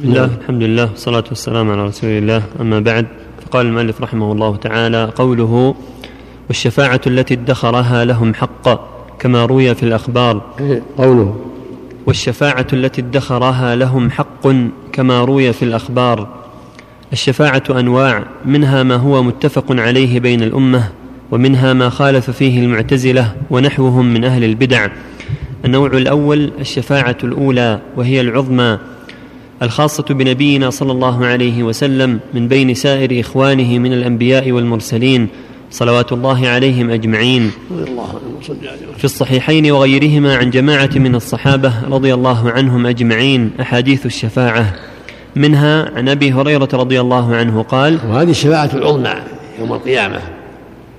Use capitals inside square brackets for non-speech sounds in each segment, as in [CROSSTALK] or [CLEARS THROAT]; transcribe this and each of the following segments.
بسم الله الحمد لله والصلاة والسلام على رسول الله. أما بعد فقال المؤلف رحمه الله تعالى قوله والشفاعة التي ادخرها لهم حق كما روي في الأخبار. إيه، قوله. والشفاعة التي ادخرها لهم حق كما روي في الأخبار. الشفاعة أنواع منها ما هو متفق عليه بين الأمة ومنها ما خالف فيه المعتزلة ونحوهم من أهل البدع. النوع الأول الشفاعة الأولى وهي العظمى الخاصة بنبينا صلى الله عليه وسلم من بين سائر إخوانه من الأنبياء والمرسلين صلوات الله عليهم أجمعين. في الصحيحين وغيرهما عن جماعة من الصحابة رضي الله عنهم أجمعين أحاديث الشفاعة. منها عن أبي هريرة رضي الله عنه قال وهذه الشفاعة العظمى يوم القيامة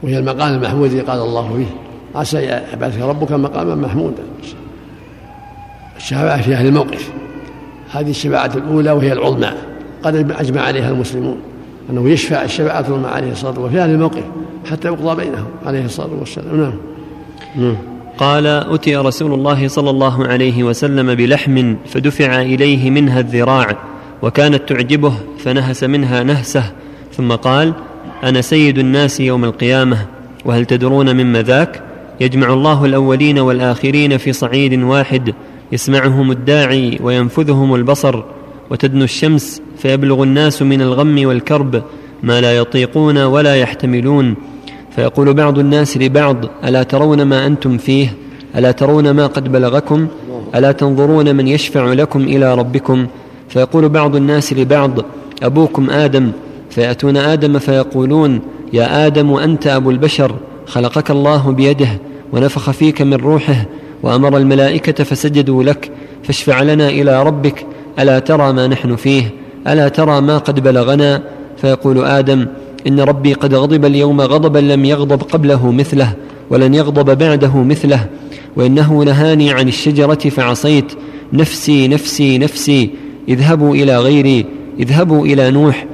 وهي المقام المحمود الذي قال الله فيه عسى يبعثك ربك مقاما محمودا الشفاعة في أهل الموقف. هذه الشفاعة الأولى وهي العظمى قد أجمع عليها المسلمون أنه يشفع الشفاعة العظمى عليه الصلاة والسلام في أهل الموقف حتى يقضى بينهم عليه الصلاة والسلام. نعم. نعم. قال أتي رسول الله صلى الله عليه وسلم بلحم فدفع إليه منها الذراع وكانت تعجبه فنهس منها نهسه ثم قال أنا سيد الناس يوم القيامة وهل تدرون مما ذاك يجمع الله الأولين والآخرين في صعيد واحد يسمعهم الداعي وينفذهم البصر وتدنو الشمس فيبلغ الناس من الغم والكرب ما لا يطيقون ولا يحتملون. فيقول بعض الناس لبعض ألا ترون ما أنتم فيه؟ ألا ترون ما قد بلغكم؟ ألا تنظرون من يشفع لكم إلى ربكم? فيقول بعض الناس لبعض أبوكم آدم. فيأتون آدم فيقولون يا آدم أنت أبو البشر خلقك الله بيده ونفخ فيك من روحه وأمر الملائكة فسجدوا لك فاشفع لنا إلى ربك ألا ترى ما نحن فيه؟ ألا ترى ما قد بلغنا؟ فيقول آدم إن ربي قد غضب اليوم غضبا لم يغضب قبله مثله ولن يغضب بعده مثله وإنه نهاني عن الشجرة فعصيت نفسي نفسي نفسي اذهبوا إلى غيري اذهبوا إلى نوح.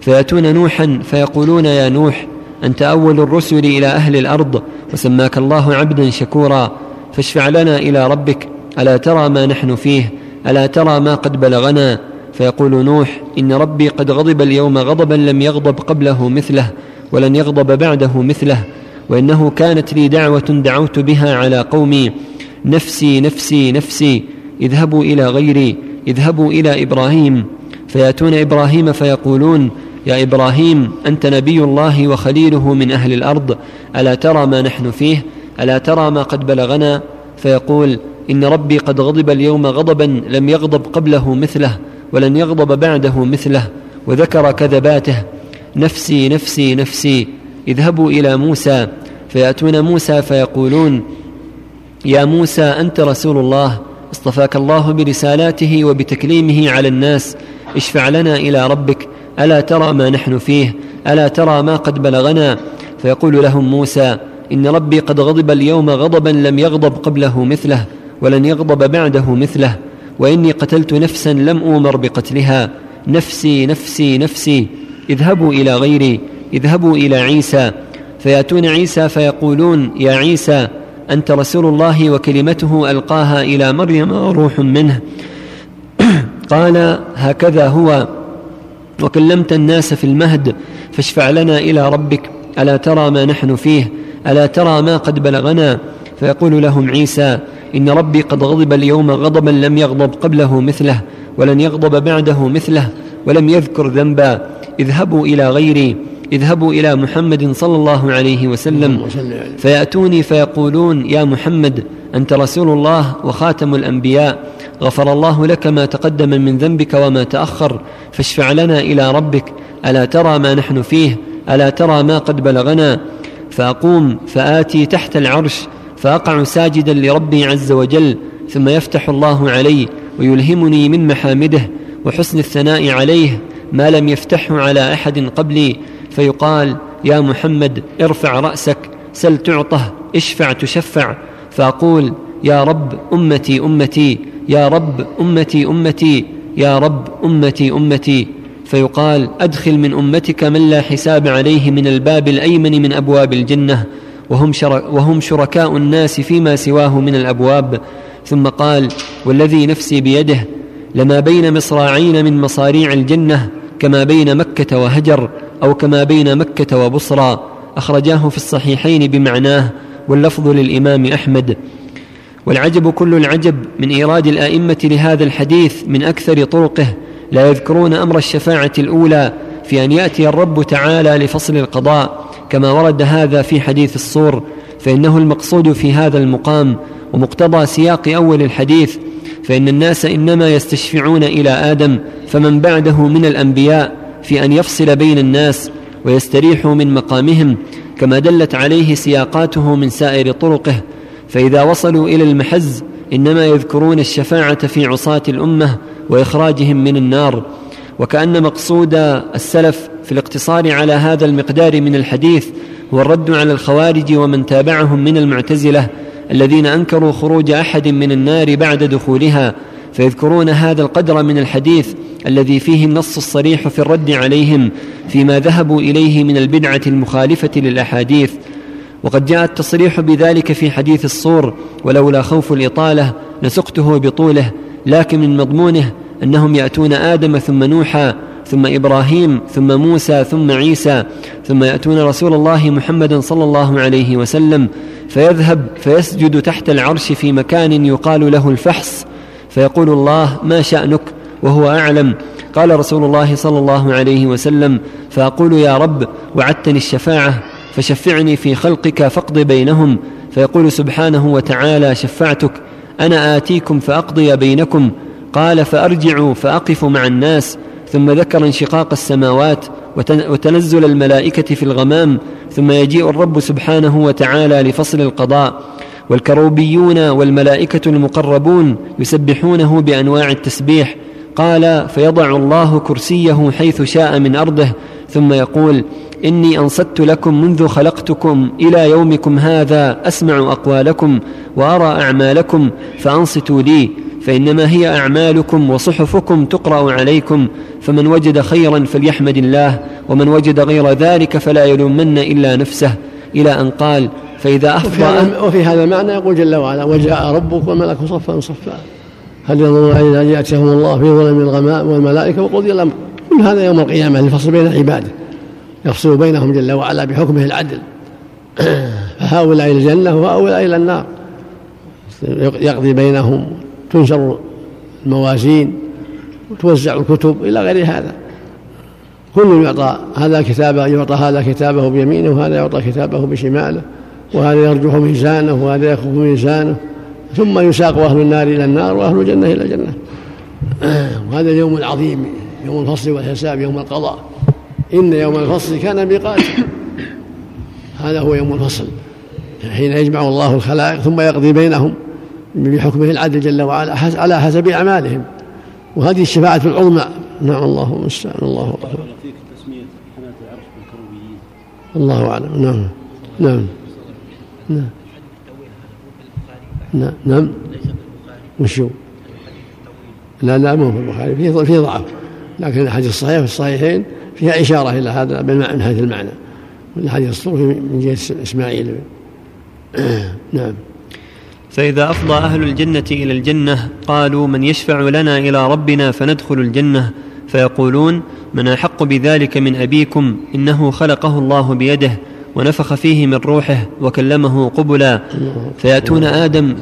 فيأتون نوحا فيقولون يا نوح أنت أول الرسل إلى أهل الأرض وسماك الله عبدا شكورا. فاشفع لنا إلى ربك ألا ترى ما نحن فيه؟ ألا ترى ما قد بلغنا؟ فيقول نوح إن ربي قد غضب اليوم غضبا لم يغضب قبله مثله ولن يغضب بعده مثله وإنه كانت لي دعوة دعوت بها على قومي نفسي نفسي نفسي اذهبوا إلى غيري اذهبوا إلى إبراهيم. فيأتون إبراهيم فيقولون يا إبراهيم أنت نبي الله وخليله من أهل الأرض ألا ترى ما نحن فيه؟ ألا ترى ما قد بلغنا؟ فيقول إن ربي قد غضب اليوم غضبا لم يغضب قبله مثله ولن يغضب بعده مثله وذكر كذباته. نفسي نفسي نفسي اذهبوا إلى موسى. فيأتون موسى فيقولون يا موسى أنت رسول الله اصطفاك الله برسالاته وبتكليمه على الناس. اشفع لنا إلى ربك. ألا ترى ما نحن فيه؟ ألا ترى ما قد بلغنا؟ فيقول لهم موسى إن ربي قد غضب اليوم غضبا لم يغضب قبله مثله ولن يغضب بعده مثله. وإني قتلت نفسا لم أومر بقتلها. نفسي نفسي نفسي. اذهبوا إلى غيري. اذهبوا إلى عيسى. فيأتون عيسى فيقولون يا عيسى أنت رسول الله وكلمته ألقاها إلى مريم روح منه. [CLEARS THROAT] قال هكذا هو. وكلمت الناس في المهد فاشفع لنا إلى ربك. ألا ترى ما نحن فيه؟ ألا ترى ما قد بلغنا؟ فيقول لهم عيسى إن ربي قد غضب اليوم غضبا لم يغضب قبله مثله ولن يغضب بعده مثله ولم يذكر ذنبا. اذهبوا إلى غيري اذهبوا إلى محمد صلى الله عليه وسلم. فيأتوني فيقولون يا محمد أنت رسول الله وخاتم الأنبياء. غفر الله لك ما تقدم من ذنبك وما تأخر. فاشفع لنا إلى ربك. ألا ترى ما نحن فيه؟ ألا ترى ما قد بلغنا؟ فاقوم فآتي تحت العرش فأقع ساجدا لربي عز وجل ثم يفتح الله علي ويلهمني من محامده وحسن الثناء عليه ما لم يفتحه على أحد قبلي فيقال يا محمد ارفع رأسك سل تعطه اشفع تشفع فأقول يا رب أمتي أمتي يا رب أمتي أمتي يا رب أمتي أمتي. فيقال أدخل من أمتك من لا حساب عليه من الباب الأيمن من أبواب الجنة وهم, وهم شركاء الناس فيما سواه من الأبواب. ثم قال والذي نفسي بيده لما بين مصراعين من مصاريع الجنة كما بين مكة وهجر أو كما بين مكة وبصرى. أخرجاه في الصحيحين بمعناه واللفظ للإمام أحمد. والعجب كل العجب من إيراد الأئمة لهذا الحديث من أكثر طرقه لا يذكرون أمر الشفاعة الأولى في أن يأتي الرب تعالى لفصل القضاء كما ورد هذا في حديث الصور فإنه المقصود في هذا المقام ومقتضى سياق أول الحديث فإن الناس إنما يستشفعون إلى آدم فمن بعده من الأنبياء في أن يفصل بين الناس ويستريحوا من مقامهم كما دلت عليه سياقاته من سائر طرقه فإذا وصلوا إلى المحز إنما يذكرون الشفاعة في عصاة الأمة وإخراجهم من النار وكأن مقصود السلف في الاقتصار على هذا المقدار من الحديث هو الرد على الخوارج ومن تابعهم من المعتزلة الذين أنكروا خروج أحد من النار بعد دخولها فيذكرون هذا القدر من الحديث الذي فيه النص الصريح في الرد عليهم فيما ذهبوا إليه من البدعة المخالفة للأحاديث. وقد جاء التصريح بذلك في حديث الصور ولولا خوف الإطالة لسقته بطوله. لكن من مضمونه أنهم يأتون آدم ثم نوحا ثم إبراهيم ثم موسى ثم عيسى ثم يأتون رسول الله محمدا صلى الله عليه وسلم فيذهب فيسجد تحت العرش في مكان يقال له الفحص فيقول الله ما شأنك وهو أعلم. قال رسول الله صلى الله عليه وسلم فأقول يا رب وعدتني الشفاعة فشفعني في خلقك فاقض بينهم. فيقول سبحانه وتعالى شفعتك أنا آتيكم فأقضي بينكم. قال فأرجعوا فاقف مع الناس ثم ذكر انشقاق السماوات وتنزل الملائكة في الغمام ثم يجيء الرب سبحانه وتعالى لفصل القضاء. والكروبيون والملائكة المقربون يسبحونه بأنواع التسبيح. قال فيضع الله كرسيه حيث شاء من أرضه ثم يقول إني أنصت لكم منذ خلقتكم إلى يومكم هذا أسمع أقوالكم وأرى أعمالكم فأنصتوا لي فإنما هي أعمالكم وصحفكم تقرأ عليكم فمن وجد خيرا فليحمد الله ومن وجد غير ذلك فلا يلومن إلا نفسه. إلى أن قال فإذا افضى وفي, هذا المعنى يقول جل وعلا وجاء ربك والملك صفا صفا. هل ينظرون إلى أن يأتيهم الله في ظلم الغمام والملائكة وقضي الأمر؟ كل هذا يوم القيامة لفصل بين عباده. يفصل بينهم جل وعلا بحكمه العدل. [CLEARS THROAT] فهؤلاء إلى الجنة وهؤلاء إلى النار. يقضي بينهم تنشر الموازين وتوزع الكتب إلى غير هذا. كل يعطى هذا كتابه يعطى هذا كتابه بيمينه وهذا يعطى كتابه بشماله وهذا يرجح ميزانه وهذا يخف ميزانه. ثم يساق أهل النار إلى النار وأهل الجنة إلى الجنة. [CLEARS THROAT] وهذا اليوم العظيم يوم الفصل والحساب يوم القضاء. إن يوم الفصل كان ميقاتا هذا هو يوم الفصل. حين يجمع الله الخلائق ثم يقضي بينهم بحكمه العدل جل وعلا على حسب أعمالهم. وهذه الشفاعة العظمى. نعم الله المستعان الله أكبر. الله أعلم. نعم نعم نعم. نعم. نعم وشو لا لا مو في البخاري. فيه في ضعف. لكن الحديث الصحيح في الصحيحين فيها إشارة إلى هذا من حيث المعنى. الحديث الصحيح من جهة إسماعيل. [CLEARS THROAT] نعم. فإذا أفضى أهل الجنة إلى الجنة قالوا من يشفع لنا إلى ربنا فندخل الجنة. فيقولون من أحق بذلك من أبيكم إنه خلقه الله بيده ونفخ فيه من روحه وكلمه قبلا. فيأتون آدم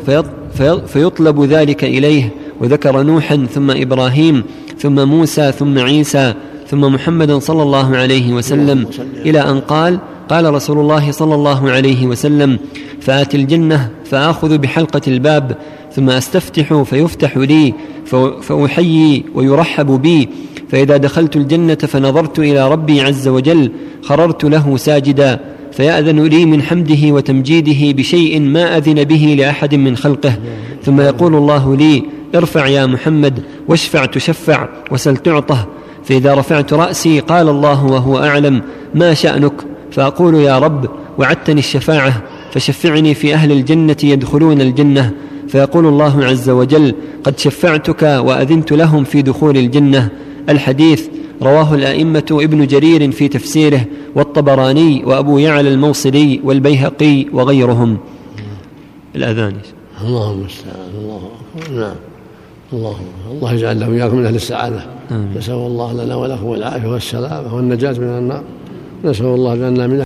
فيطلب ذلك إليه. وذكر نوحا ثم إبراهيم ثم موسى ثم عيسى. ثم محمدا صلى الله عليه وسلم إلى أن قال قال رسول الله صلى الله عليه وسلم فآتي الجنة فآخذ بحلقة الباب ثم أستفتح فيفتح لي فأحيي ويرحب بي فإذا دخلت الجنة فنظرت إلى ربي عز وجل خررت له ساجدا فيأذن لي من حمده وتمجيده بشيء ما أذن به لأحد من خلقه ثم يقول الله لي ارفع يا محمد واشفع تشفع وسل تعطه فإذا رفعت رأسي قال الله وهو أعلم ما شأنك؟ فأقول يا رب وعدتني الشفاعة فشفعني في أهل الجنة يدخلون الجنة. فيقول الله عز وجل قد شفعتك وأذنت لهم في دخول الجنة. الحديث رواه الأئمة ابن جرير في تفسيره والطبراني وأبو يعلى الموصلي والبيهقي وغيرهم. الأذان. اللهم المستعان الله نعم. الله الله يجعلنا وإياكم من أهل السعادة. نسأل الله لنا ولكم العافية والسلامة والنجاة من النار. نسأل الله جعلنا من